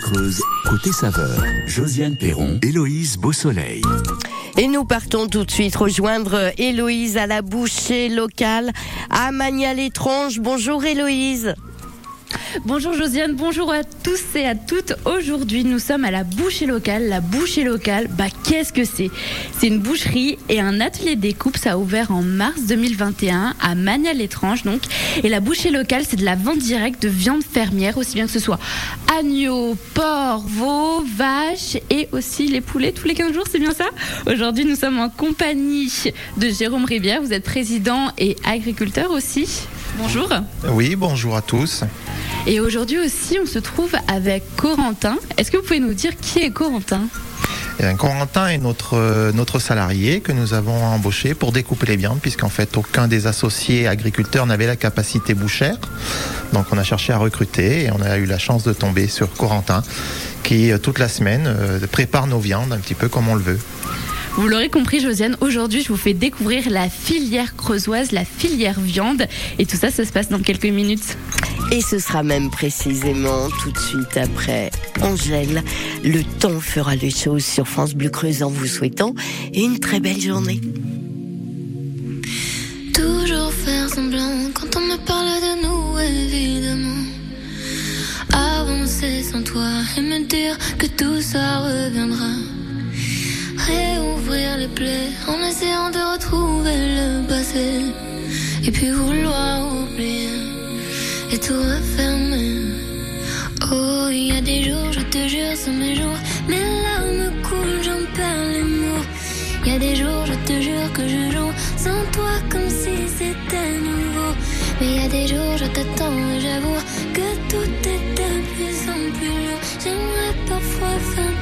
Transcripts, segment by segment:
Creuse, côté saveur, Josiane Perron, Héloïse Beausoleil. Et nous partons tout de suite rejoindre Héloïse à la bouchée locale à Magnal Étrange. Bonjour Héloïse. Bonjour Josiane, bonjour à tous et à toutes. Aujourd'hui, nous sommes à la bouchée locale. La bouchée locale, bah qu'est-ce que c'est? C'est une boucherie et un atelier de découpe. Ça a ouvert en mars 2021 à Magnal Étrange, donc. Et la bouchée locale, c'est de la vente directe de viande fermière, aussi bien que ce soit agneau, porc, veau, vache et aussi les poulets tous les 15 jours, c'est bien ça? Aujourd'hui, nous sommes en compagnie de Jérôme Rivière. Vous êtes président et agriculteur aussi. Bonjour. Oui, bonjour à tous. Et aujourd'hui aussi, on se trouve avec Corentin. Est-ce que vous pouvez nous dire qui est Corentin? Eh Corentin est notre, euh, notre salarié que nous avons embauché pour découper les viandes, puisqu'en fait aucun des associés agriculteurs n'avait la capacité bouchère. Donc on a cherché à recruter et on a eu la chance de tomber sur Corentin, qui euh, toute la semaine euh, prépare nos viandes un petit peu comme on le veut. Vous l'aurez compris, Josiane, aujourd'hui, je vous fais découvrir la filière creusoise, la filière viande. Et tout ça, ça se passe dans quelques minutes. Et ce sera même précisément tout de suite après Angèle. Le temps fera les choses sur France Bleu Creuse en vous souhaitant une très belle journée. Toujours faire semblant quand on me parle de nous, évidemment. Avancer sans toi et me dire que tout ça reviendra réouvrir les plaies en essayant de retrouver le passé. Et puis vouloir oublier et tout refermer. Oh, il y a des jours, je te jure, sont mes jours. Mes larmes coulent, j'en perds les mots. Il y a des jours, je te jure que je joue sans toi comme si c'était nouveau. Mais il y a des jours, je t'attends et j'avoue que tout est de plus en plus lourd. J'aimerais parfois faire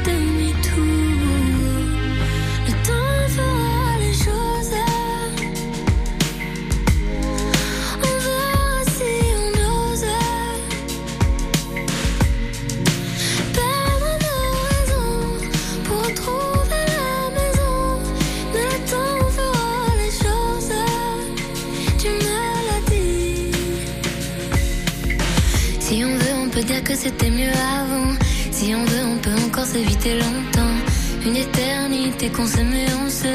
c'était mieux avant. Si on veut, on peut encore s'éviter longtemps. Une éternité qu'on s'aimait, on se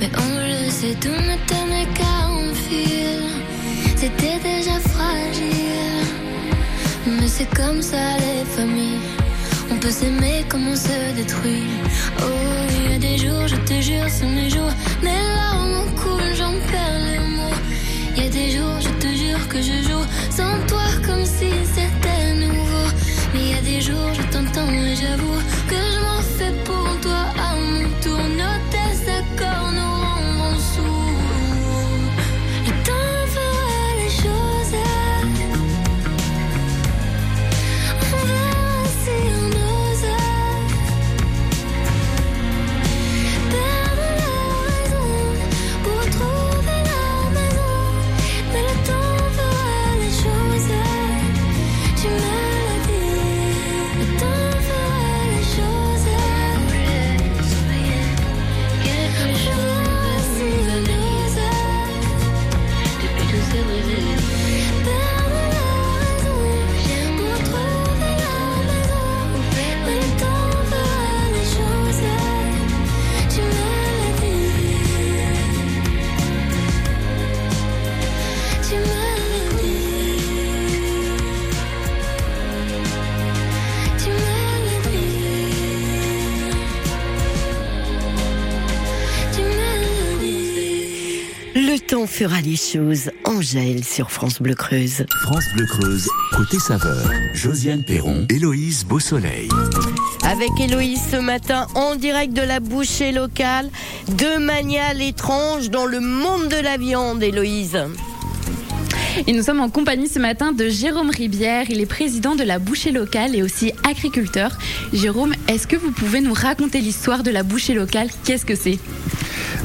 Mais on le sait, tout ne tenait qu'à un fil. C'était déjà fragile. Mais c'est comme ça les familles. On peut s'aimer comme on se détruit. Oh, il y a des jours, je te jure, sont mes jours. Mais là, on coule, j'en perds les mots. Il y a des jours, je te jure que je joue sans toi comme si c'était. Je t'entends et j'avoue que je m'en fais pour fera les choses. Angèle sur France Bleu Creuse. France Bleu Creuse, côté saveur, Josiane Perron, Héloïse Beausoleil. Avec Héloïse ce matin en direct de la bouchée locale de Magnal Étrange dans le monde de la viande, Héloïse. Et nous sommes en compagnie ce matin de Jérôme Ribière. Il est président de la bouchée locale et aussi agriculteur. Jérôme, est-ce que vous pouvez nous raconter l'histoire de la bouchée locale? Qu'est-ce que c'est?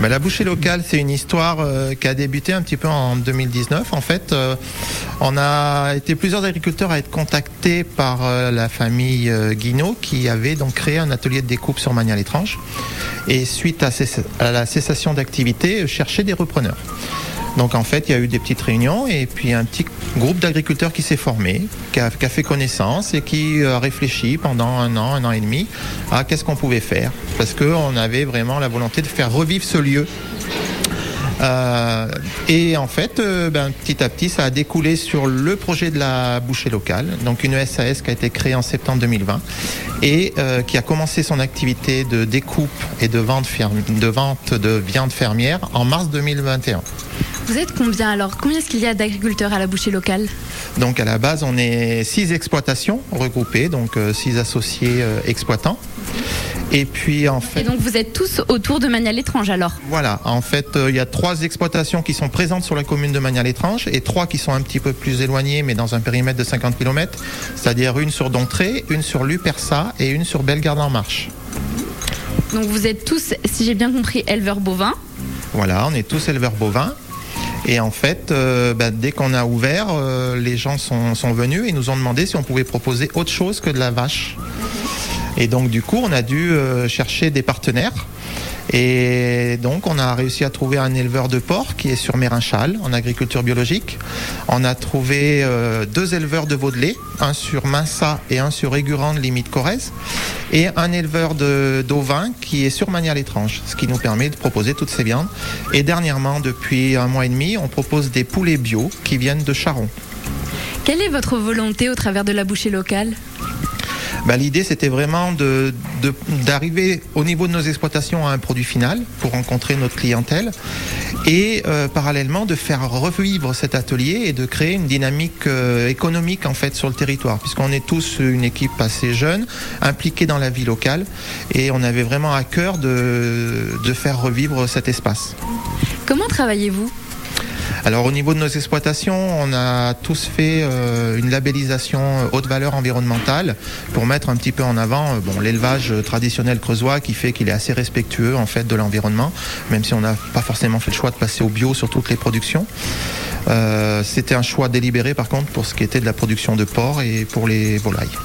La bouchée locale, c'est une histoire euh, qui a débuté un petit peu en 2019. En fait, euh, on a été plusieurs agriculteurs à être contactés par euh, la famille Guinaud qui avait donc créé un atelier de découpe sur Magnal Étrange. Et suite à, la cessation d'activité, cherchait des repreneurs. Donc en fait, il y a eu des petites réunions et puis un petit groupe d'agriculteurs qui s'est formé, qui a, fait connaissance et qui a réfléchi pendant un an, un an et demi à qu'est-ce qu'on pouvait faire. Parce qu'on avait vraiment la volonté de faire revivre ce lieu euh, et en fait, euh, ben, petit à petit, ça a découlé sur le projet de la bouchée locale, donc une SAS qui a été créée en septembre 2020 et euh, qui a commencé son activité de découpe et de vente de viande fermière en mars 2021. Vous êtes combien alors? Combien est-ce qu'il y a d'agriculteurs à la bouchée locale? Donc à la base, on est six exploitations regroupées, donc six associés exploitants. Et puis en fait. Et donc vous êtes tous autour de Manial-Étrange alors? Voilà, en fait euh, il y a trois exploitations qui sont présentes sur la commune de Manial-Étrange et trois qui sont un petit peu plus éloignées mais dans un périmètre de 50 km, c'est-à-dire une sur Dontré, une sur Lupersa et une sur Bellegarde-en-Marche. Donc vous êtes tous, si j'ai bien compris, éleveurs bovins? Voilà, on est tous éleveurs bovins. Et en fait, euh, bah, dès qu'on a ouvert, euh, les gens sont, venus et nous ont demandé si on pouvait proposer autre chose que de la vache. Et donc du coup, on a dû euh, chercher des partenaires. Et donc, on a réussi à trouver un éleveur de porc qui est sur Mérinchal, en agriculture biologique. On a trouvé euh, deux éleveurs de lait, un sur Minsa et un sur Égurande, limite Corrèze. Et un éleveur d'ovins qui est sur Manial étrange, ce qui nous permet de proposer toutes ces viandes. Et dernièrement, depuis un mois et demi, on propose des poulets bio qui viennent de Charon. Quelle est votre volonté au travers de la bouchée locale? Bah, l'idée c'était vraiment d'arriver au niveau de nos exploitations à un produit final pour rencontrer notre clientèle et euh, parallèlement de faire revivre cet atelier et de créer une dynamique euh, économique en fait sur le territoire puisqu'on est tous une équipe assez jeune impliquée dans la vie locale et on avait vraiment à cœur de faire revivre cet espace. Comment travaillez-vous? Alors au niveau de nos exploitations, on a tous fait euh, une labellisation euh, haute valeur environnementale pour mettre un petit peu en avant euh, l'élevage traditionnel creusois qui fait qu'il est assez respectueux en fait de l'environnement, même si on n'a pas forcément fait le choix de passer au bio sur toutes les productions. C'était un choix délibéré par contre pour ce qui était de la production de porc et pour les volailles.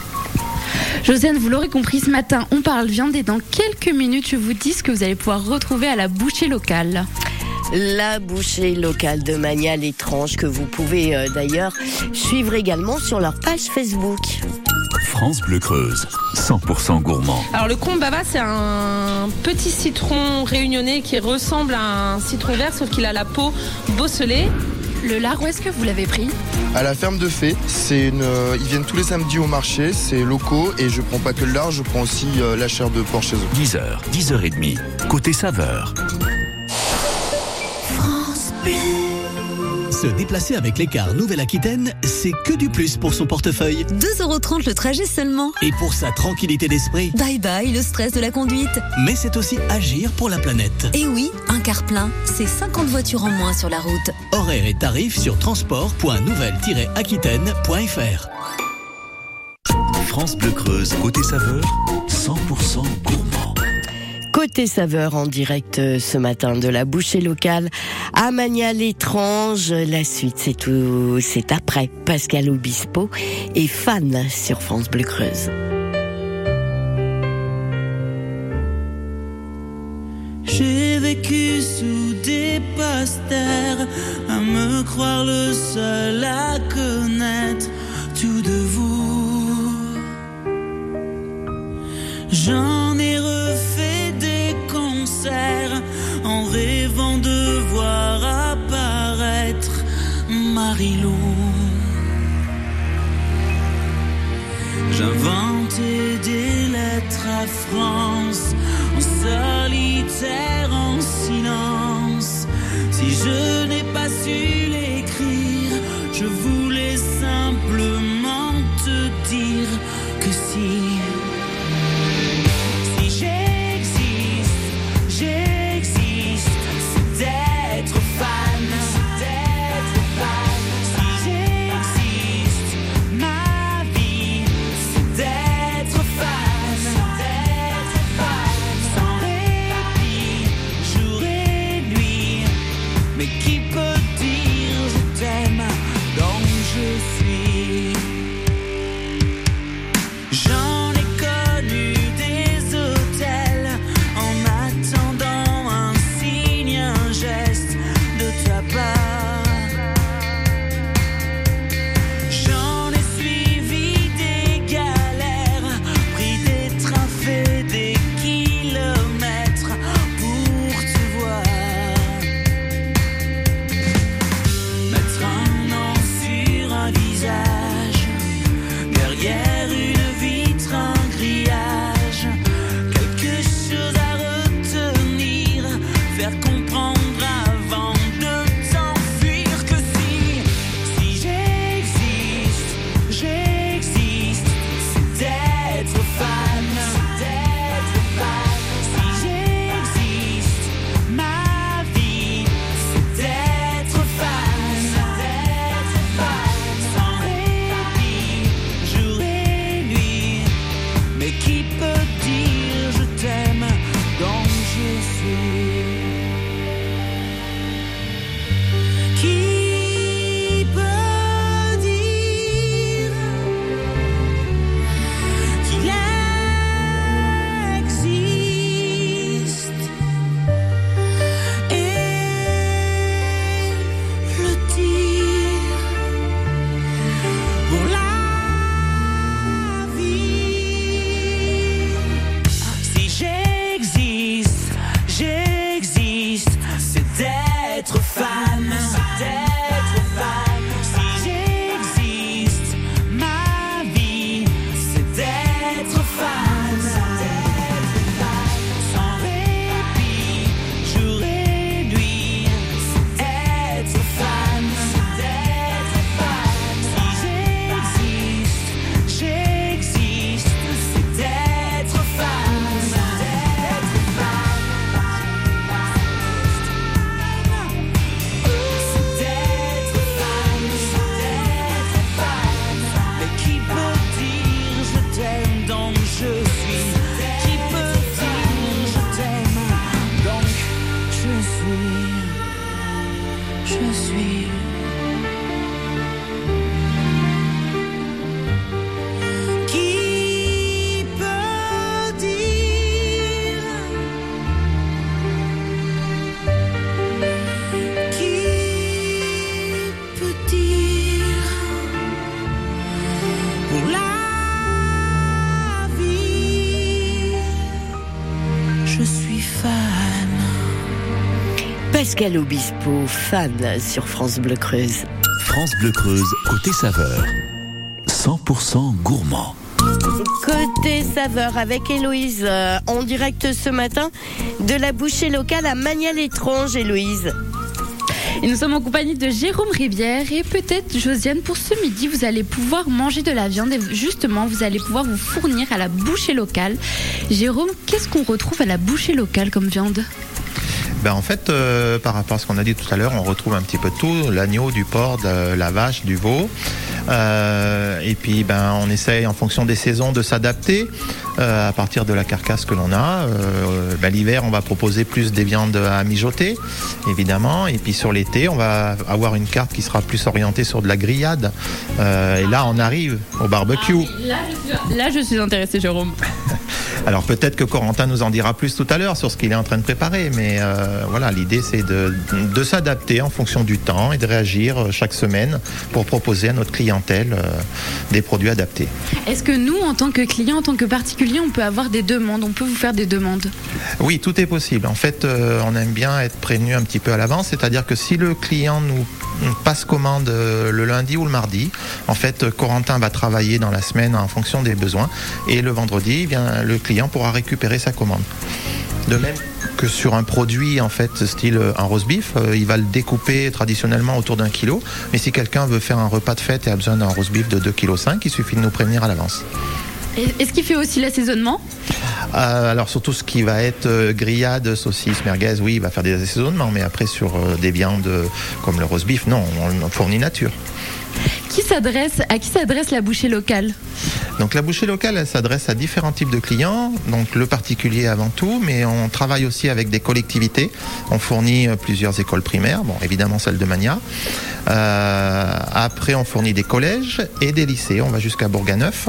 Josiane, vous l'aurez compris, ce matin, on parle viande et dans quelques minutes, je vous dis ce que vous allez pouvoir retrouver à la bouchée locale la bouchée locale de Manial étrange que vous pouvez euh, d'ailleurs suivre également sur leur page Facebook. France Bleu Creuse, 100% gourmand. Alors le bava c'est un petit citron réunionnais qui ressemble à un citron vert, sauf qu'il a la peau bosselée. Le lard, où est-ce que vous l'avez pris? À la ferme de Fée. C'est une, euh, ils viennent tous les samedis au marché, c'est locaux et je prends pas que le lard, je prends aussi euh, la chair de porc chez eux. 10h, 10h30, côté saveur. Se déplacer avec les cars Nouvelle-Aquitaine, c'est que du plus pour son portefeuille. 2,30€ le trajet seulement. Et pour sa tranquillité d'esprit. Bye bye le stress de la conduite. Mais c'est aussi agir pour la planète. Et oui, un car plein, c'est 50 voitures en moins sur la route. Horaires et tarifs sur transport.nouvelle-aquitaine.fr. France Bleu Creuse, côté saveur, 100% gourmand. Côté saveur en direct euh, ce matin de la bouchée locale à Manial étrange. La suite, c'est tout, c'est après. Pascal Obispo et fan sur France Bleu Creuse. J'ai vécu sous des posters, à me croire le seul à connaître tout de vous. J'en Marilou. J'inventais des lettres à France en solitaire, en silence. Si je n'ai pas su Volar je suis. Pascal Obispo, fan sur France Bleu Creuse. France Bleu Creuse, côté saveur. 100% gourmand. Côté saveur avec Héloïse euh, en direct ce matin de la bouchée locale à Magnal étrange Héloïse. Et nous sommes en compagnie de Jérôme Rivière et peut-être Josiane pour ce midi vous allez pouvoir manger de la viande et justement vous allez pouvoir vous fournir à la bouchée locale. Jérôme, qu'est-ce qu'on retrouve à la bouchée locale comme viande? Ben, en fait, euh, par rapport à ce qu'on a dit tout à l'heure, on retrouve un petit peu de tout l'agneau, du porc, de la vache, du veau. Euh, et puis, ben, on essaye en fonction des saisons de s'adapter euh, à partir de la carcasse que l'on a. Ben, L'hiver, on va proposer plus des viandes à mijoter, évidemment. Et puis sur l'été, on va avoir une carte qui sera plus orientée sur de la grillade. Et là, on arrive au barbecue. Là je suis intéressée Jérôme. Alors peut-être que Corentin nous en dira plus tout à l'heure sur ce qu'il est en train de préparer, mais euh, voilà, l'idée c'est de, de s'adapter en fonction du temps et de réagir euh, chaque semaine pour proposer à notre clientèle euh, des produits adaptés. Est-ce que nous en tant que client, en tant que particulier, on peut avoir des demandes? On peut vous faire des demandes? Oui, tout est possible. En fait, euh, on aime bien être prévenu un petit peu à l'avance, c'est-à-dire que si le client nous passe commande euh, le lundi ou le mardi, en fait, Corentin va travailler dans la semaine en fonction des besoins et le vendredi, eh le client pourra récupérer sa commande. De même que sur un produit, en fait, style euh, un roast beef, euh, il va le découper traditionnellement autour d'un kilo. Mais si quelqu'un veut faire un repas de fête et a besoin d'un roast beef de 2,5 kg, il suffit de nous prévenir à l'avance. Est-ce qu'il fait aussi l'assaisonnement? Euh, alors surtout ce qui va être euh, grillade, saucisse, merguez, oui, il va faire des assaisonnements, mais après sur euh, des viandes euh, comme le roast beef, non, on, on fournit nature. Qui s'adresse à qui s'adresse la bouchée locale Donc la bouchée locale, elle s'adresse à différents types de clients, donc le particulier avant tout, mais on travaille aussi avec des collectivités. On fournit euh, plusieurs écoles primaires, bon évidemment celle de Mania. Euh, après, on fournit des collèges et des lycées. On va jusqu'à Bourganeuf.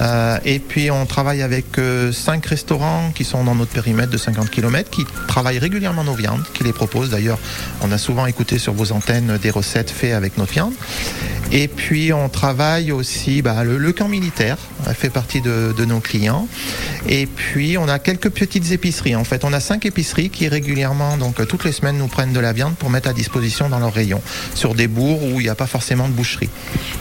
Euh, et puis on travaille avec cinq restaurants qui sont dans notre périmètre de 50 km, qui travaillent régulièrement nos viandes, qui les proposent. D'ailleurs, on a souvent écouté sur vos antennes des recettes faites avec notre viande. Et puis on travaille aussi bah, le, le camp militaire, euh, fait partie de, de nos clients. Et puis on a quelques petites épiceries. En fait, on a cinq épiceries qui régulièrement, donc euh, toutes les semaines, nous prennent de la viande pour mettre à disposition dans leurs rayons, sur des bourgs où il n'y a pas forcément de boucherie.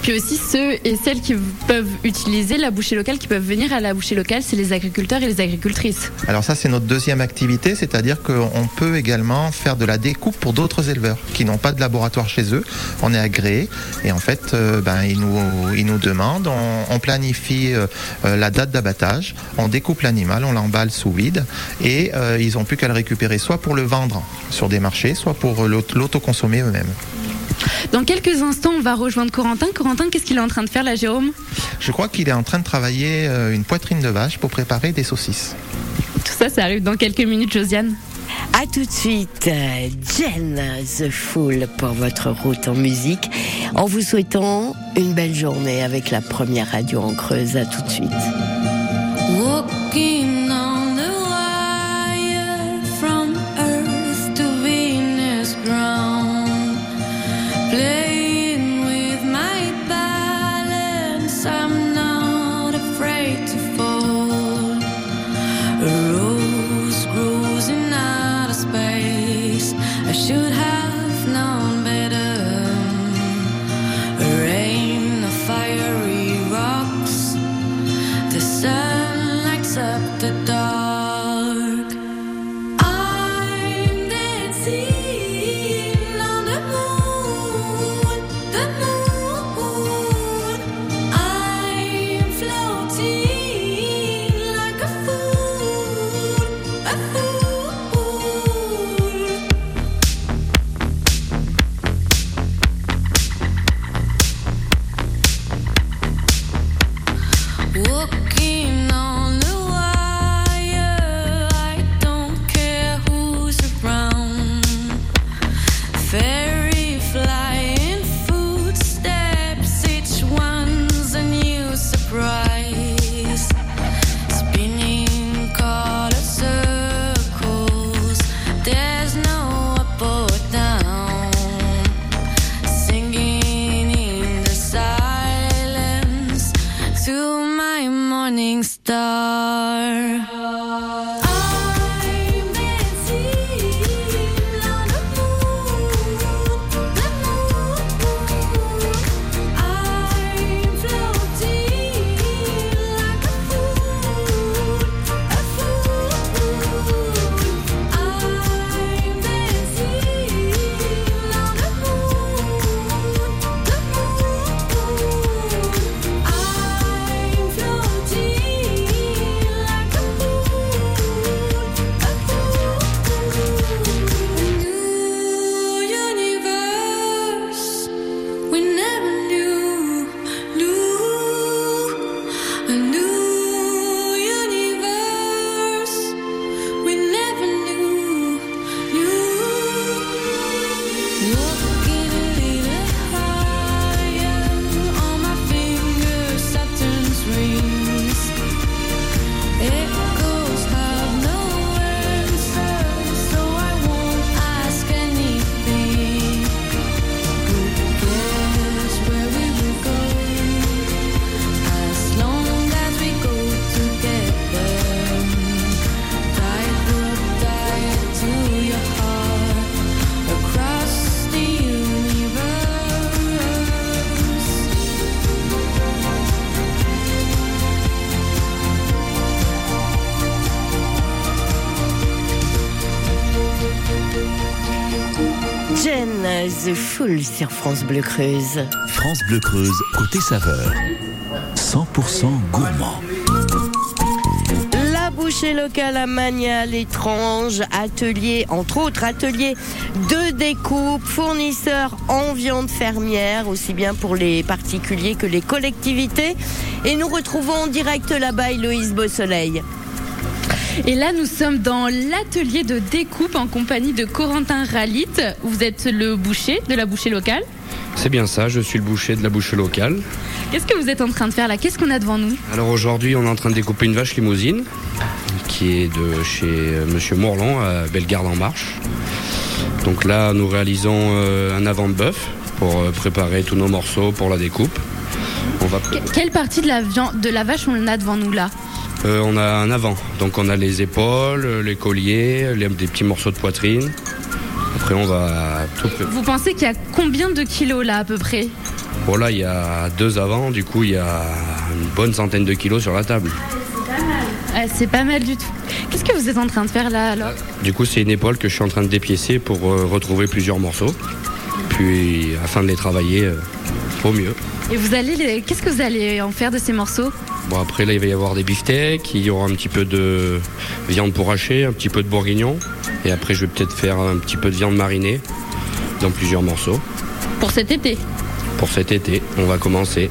Puis aussi ceux et celles qui peuvent utiliser la bouchée locale, qui peuvent venir à la bouchée locale, c'est les agriculteurs et les agricultrices. Alors ça, c'est notre deuxième activité, c'est-à-dire qu'on peut également faire de la découpe pour d'autres éleveurs qui n'ont pas de laboratoire chez eux. On est agréé et en fait, euh, ben, ils, nous, ils nous demandent, on, on planifie euh, euh, la date d'abattage, on découpe l'animal, on l'emballe sous vide et euh, ils n'ont plus qu'à le récupérer soit pour le vendre sur des marchés, soit pour l'aut- l'autoconsommer eux-mêmes. Dans quelques instants, on va rejoindre Corentin. Corentin, qu'est-ce qu'il est en train de faire là, Jérôme? Je crois qu'il est en train de travailler une poitrine de vache pour préparer des saucisses. Tout ça, ça arrive dans quelques minutes, Josiane. À tout de suite, euh, Jen The Fool pour votre route en musique. En vous souhaitant une belle journée avec la première radio en Creuse. À tout de suite. Fool, Sur France Bleu Creuse. France Bleu Creuse, côté saveur. 100% gourmand. La bouchée locale à Magna, l'étrange, atelier, entre autres atelier de découpe, fournisseur en viande fermière, aussi bien pour les particuliers que les collectivités. Et nous retrouvons en direct là-bas Héloïse Beausoleil. Et là, nous sommes dans l'atelier de découpe en compagnie de Corentin Ralit. Vous êtes le boucher de la bouchée locale. C'est bien ça, je suis le boucher de la bouche locale. Qu'est-ce que vous êtes en train de faire là? Qu'est-ce qu'on a devant nous? Alors aujourd'hui, on est en train de découper une vache limousine qui est de chez euh, Monsieur Morland à Bellegarde en Marche. Donc là, nous réalisons euh, un avant de bœuf pour euh, préparer tous nos morceaux pour la découpe. On va Que- Quelle partie de la viande, de la vache on a devant nous là? Euh, on a un avant, donc on a les épaules, euh, les colliers, les- des petits morceaux de poitrine. Après, on va tout. Vous pensez qu'il y a combien de kilos là à peu près? Voilà, il y a deux avant, du coup, il y a une bonne centaine de kilos sur la table. Ah, C'est pas mal du tout. Qu'est-ce que vous êtes en train de faire là alors? Du coup, c'est une épaule que je suis en train de dépiécer pour euh, retrouver plusieurs morceaux, puis afin de les travailler euh, au mieux. Et vous allez, les- qu'est-ce que vous allez en faire de ces morceaux? Bon, après, là, il va y avoir des beefsteaks, il y aura un petit peu de viande pour hacher, un petit peu de bourguignon, et après, je vais peut-être faire un petit peu de viande marinée dans plusieurs morceaux. pour cet été Pour cet été, on va commencer.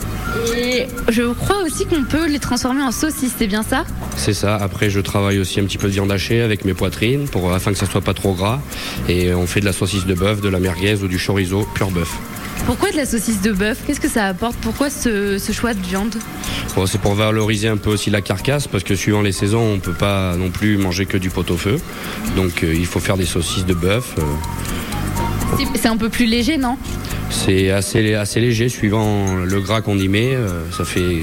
Et je crois aussi qu'on peut les transformer en saucisses, c'est bien ça? C'est ça. Après, je travaille aussi un petit peu de viande hachée avec mes poitrines pour afin que ça soit pas trop gras. Et on fait de la saucisse de bœuf, de la merguez ou du chorizo pur bœuf. Pourquoi de la saucisse de bœuf Qu'est-ce que ça apporte Pourquoi ce, ce choix de viande Bon, c'est pour valoriser un peu aussi la carcasse parce que suivant les saisons, on peut pas non plus manger que du pot-au-feu. Donc, euh, il faut faire des saucisses de bœuf. euh, C'est- un peu plus léger, non c'est assez, assez léger suivant le gras qu'on y met. euh, ça fait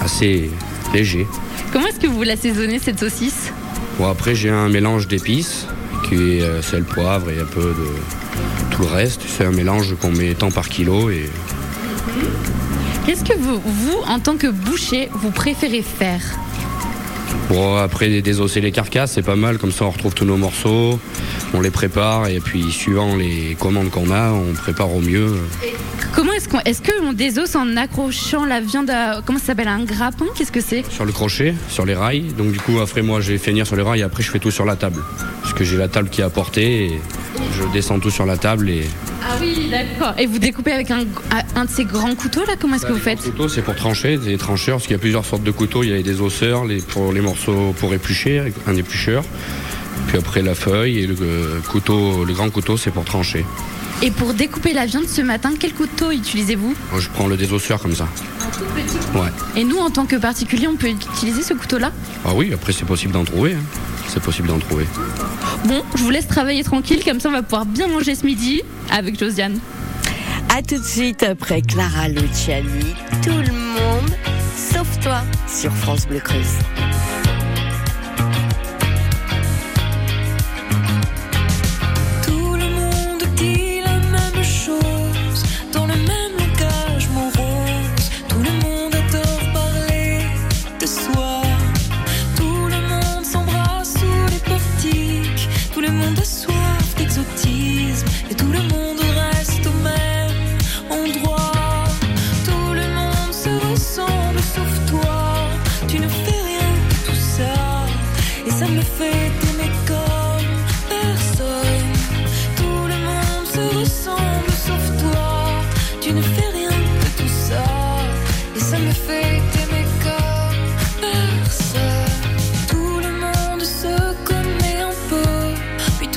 assez léger. Comment est-ce que vous l'assaisonnez cette saucisse Bon, après, j'ai un mélange d'épices qui est sel, poivre et un peu de tout le reste. C'est un mélange qu'on met tant par kilo et Qu'est-ce que vous, vous, en tant que boucher, vous préférez faire Bon, après désosser les carcasses, c'est pas mal, comme ça on retrouve tous nos morceaux, on les prépare et puis suivant les commandes qu'on a, on prépare au mieux. Comment est-ce qu'on est-ce qu'on désosse en accrochant la viande à comment ça s'appelle un grappin Qu'est-ce que c'est? Sur le crochet, sur les rails, donc du coup après moi je vais finir sur les rails et après je fais tout sur la table. Parce que j'ai la table qui est à portée et je descends tout sur la table et Ah oui, d'accord. Et vous découpez avec un, un de ces grands couteaux là Comment est-ce que vous faites couteau c'est pour trancher, des trancheurs, parce qu'il y a plusieurs sortes de couteaux, il y a des osseurs les, pour les morceaux pour éplucher, un éplucheur. Puis après la feuille et le euh, couteau, le grand couteau c'est pour trancher. Et pour découper la viande ce matin, quel couteau utilisez-vous je prends le désosseur comme ça. Ouais. Et nous, en tant que particulier, on peut utiliser ce couteau-là Ah oui, après c'est possible d'en trouver. hein. C'est possible d'en trouver. Bon, je vous laisse travailler tranquille, comme ça on va pouvoir bien manger ce midi avec Josiane. À tout de suite après Clara Luciani. Tout le monde, sauf toi, sur France Bleu Creuse.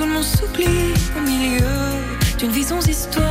Tout le monde s'oublie au milieu d'une sans histoire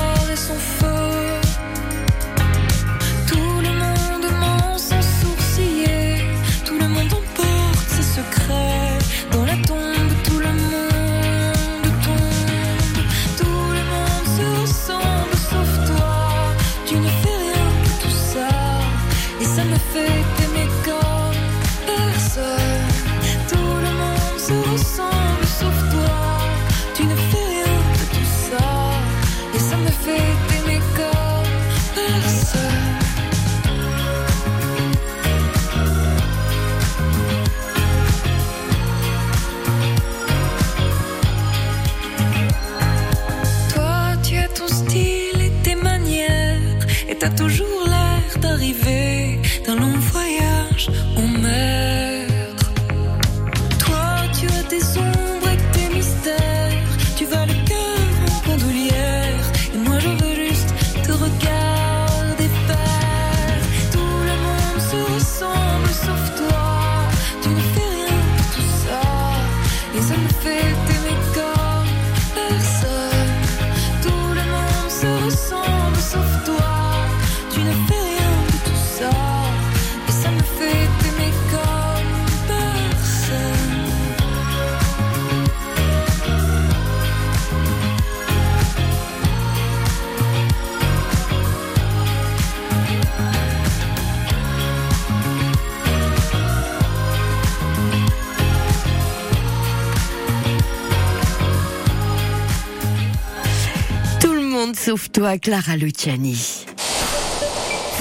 toi, Clara Luciani.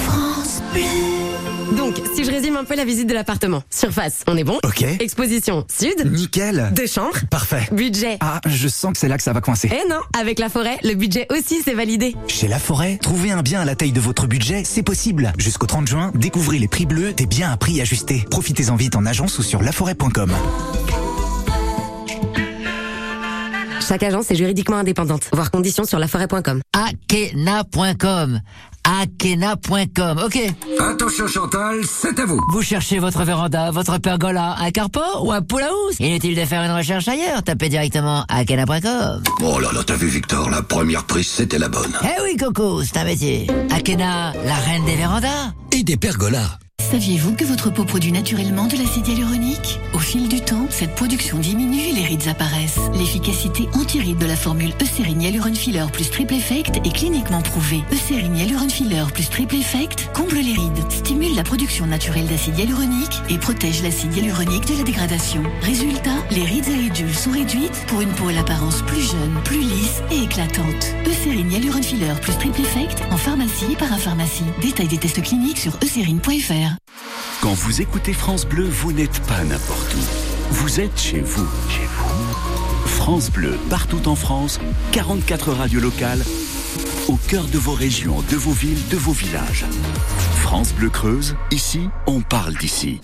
France Bleu. Donc, si je résume un peu la visite de l'appartement. Surface, on est bon Ok. Exposition, sud. Nickel. Deux chambres. Parfait. Budget. Ah, je sens que c'est là que ça va coincer. Eh non, avec la forêt, le budget aussi c'est validé. Chez La Forêt, trouver un bien à la taille de votre budget, c'est possible. Jusqu'au 30 juin, découvrez les prix bleus des biens à prix ajustés. Profitez-en vite en agence ou sur laforêt.com. Chaque agence est juridiquement indépendante. Voir conditions sur laforêt.com. Akena.com. Akena.com. Ok. Attention Chantal, c'est à vous. Vous cherchez votre véranda, votre pergola, un carport ou un pool house Inutile de faire une recherche ailleurs. Tapez directement akena.com. Oh là là, t'as vu Victor, la première prise c'était la bonne. Eh oui, Coco, c'est un métier. Akena, la reine des vérandas. Et des pergolas. Saviez-vous que votre peau produit naturellement de l'acide hyaluronique? Au fil du temps, cette production diminue et les rides apparaissent. L'efficacité anti-rides de la formule Eucérine Hyaluron Filler plus Triple Effect est cliniquement prouvée. Eucérine Hyaluron Filler plus Triple Effect comble les rides, stimule la production naturelle d'acide hyaluronique et protège l'acide hyaluronique de la dégradation. Résultat, les rides et ridules sont réduites pour une peau à l'apparence plus jeune, plus lisse et éclatante. Eucérine Hyaluron Filler plus Triple Effect en pharmacie et parapharmacie. Détail des tests cliniques sur eucérine.fr. Quand vous écoutez France Bleu, vous n'êtes pas n'importe où. Vous êtes chez vous. Chez vous. France Bleu, partout en France, 44 radios locales, au cœur de vos régions, de vos villes, de vos villages. France Bleu Creuse, ici, on parle d'ici.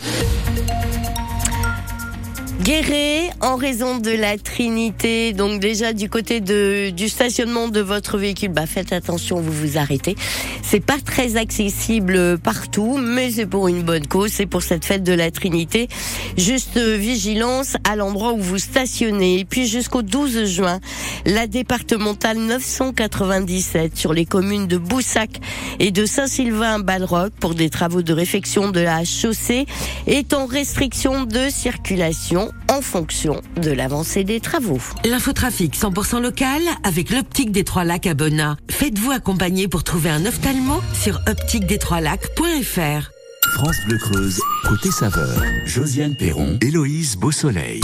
Guéret, en raison de la Trinité, donc déjà du côté de, du stationnement de votre véhicule, bah faites attention, vous vous arrêtez. C'est pas très accessible partout, mais c'est pour une bonne cause, c'est pour cette fête de la Trinité. Juste euh, vigilance à l'endroit où vous stationnez. Et puis jusqu'au 12 juin, la départementale 997 sur les communes de Boussac et de Saint-Sylvain-Balroc pour des travaux de réfection de la chaussée est en restriction de circulation en fonction de l'avancée des travaux. L'infotrafic 100% local avec l'optique des Trois Lacs à Bonnat. Faites-vous accompagner pour trouver un ophtalmo sur optiquedestroislacs.fr. France Bleu Creuse, côté saveur, Josiane Perron, Héloïse Beausoleil.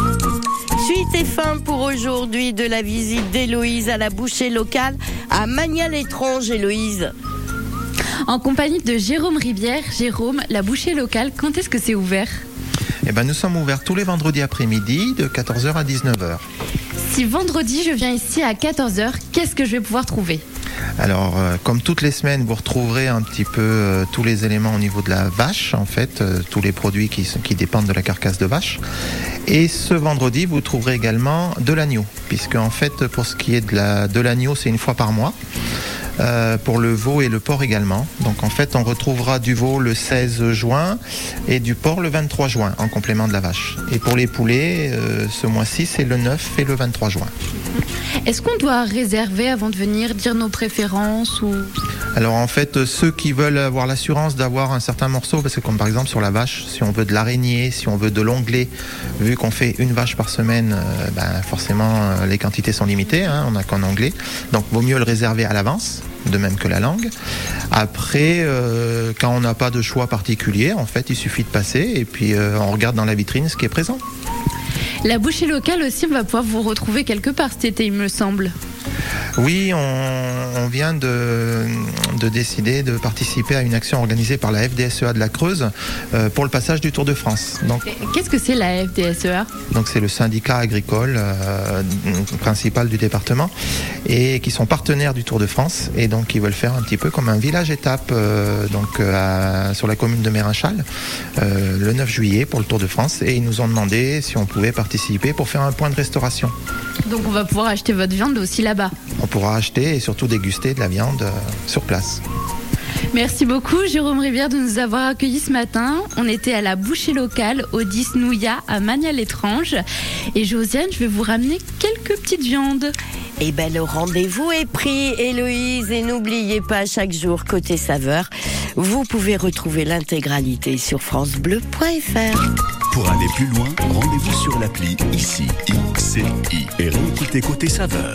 Suite et fin pour aujourd'hui de la visite d'Héloïse à la bouchée locale à Magnal-Étrange, Héloïse. En compagnie de Jérôme Rivière. Jérôme, la bouchée locale, quand est-ce que c'est ouvert? Eh ben, nous sommes ouverts tous les vendredis après-midi de 14h à 19h. Si vendredi je viens ici à 14h, qu'est-ce que je vais pouvoir trouver? Alors, euh, comme toutes les semaines, vous retrouverez un petit peu euh, tous les éléments au niveau de la vache, en fait, euh, tous les produits qui, dépendent de la carcasse de vache. Et ce vendredi, vous trouverez également de l'agneau, puisque en fait, pour ce qui est de la- de l'agneau, c'est une fois par mois. Euh, pour le veau et le porc également. Donc en fait, on retrouvera du veau le 16 juin et du porc le 23 juin en complément de la vache. Et pour les poulets, euh, ce mois-ci, c'est le 9 et le 23 juin. Est-ce qu'on doit réserver avant de venir dire nos préférences ou? Alors en fait, ceux qui veulent avoir l'assurance d'avoir un certain morceau, parce que comme par exemple sur la vache, si on veut de l'araignée, si on veut de l'onglet, vu qu'on fait une vache par semaine, euh, ben, forcément les quantités sont limitées, hein, on n'a qu'un onglet, donc vaut mieux le réserver à l'avance, de même que la langue. Après, euh, quand on n'a pas de choix particulier, en fait, il suffit de passer et puis euh, on regarde dans la vitrine ce qui est présent. La bouchée locale aussi, va pouvoir vous retrouver quelque part cet été, il me semble. Oui, on, on vient de, de décider de participer à une action organisée par la FDSEA de la Creuse euh, pour le passage du Tour de France. Donc, Qu'est-ce que c'est la FDSEA donc c'est le syndicat agricole euh, principal du département et qui sont partenaires du Tour de France et donc ils veulent faire un petit peu comme un village étape euh, donc à- sur la commune de Mérinchal le 9 juillet pour le Tour de France et ils nous ont demandé si on pouvait participer pour faire un point de restauration. Donc on va pouvoir acheter votre viande aussi là-bas. On pourra acheter et surtout déguster de la viande euh, sur place. Merci beaucoup Jérôme Rivière de nous avoir accueillis ce matin. On était à la bouchée locale au 10 Nouilla à Magnal-Étrange. Et Josiane, je vais vous ramener quelques petites viandes. Eh ben, le rendez-vous est pris, Héloïse. Et n'oubliez pas, chaque jour, côté saveur, vous pouvez retrouver l'intégralité sur FranceBleu.fr. Pour aller plus loin, rendez-vous sur l'appli ICI, ICI et réécoutez Côté Saveur.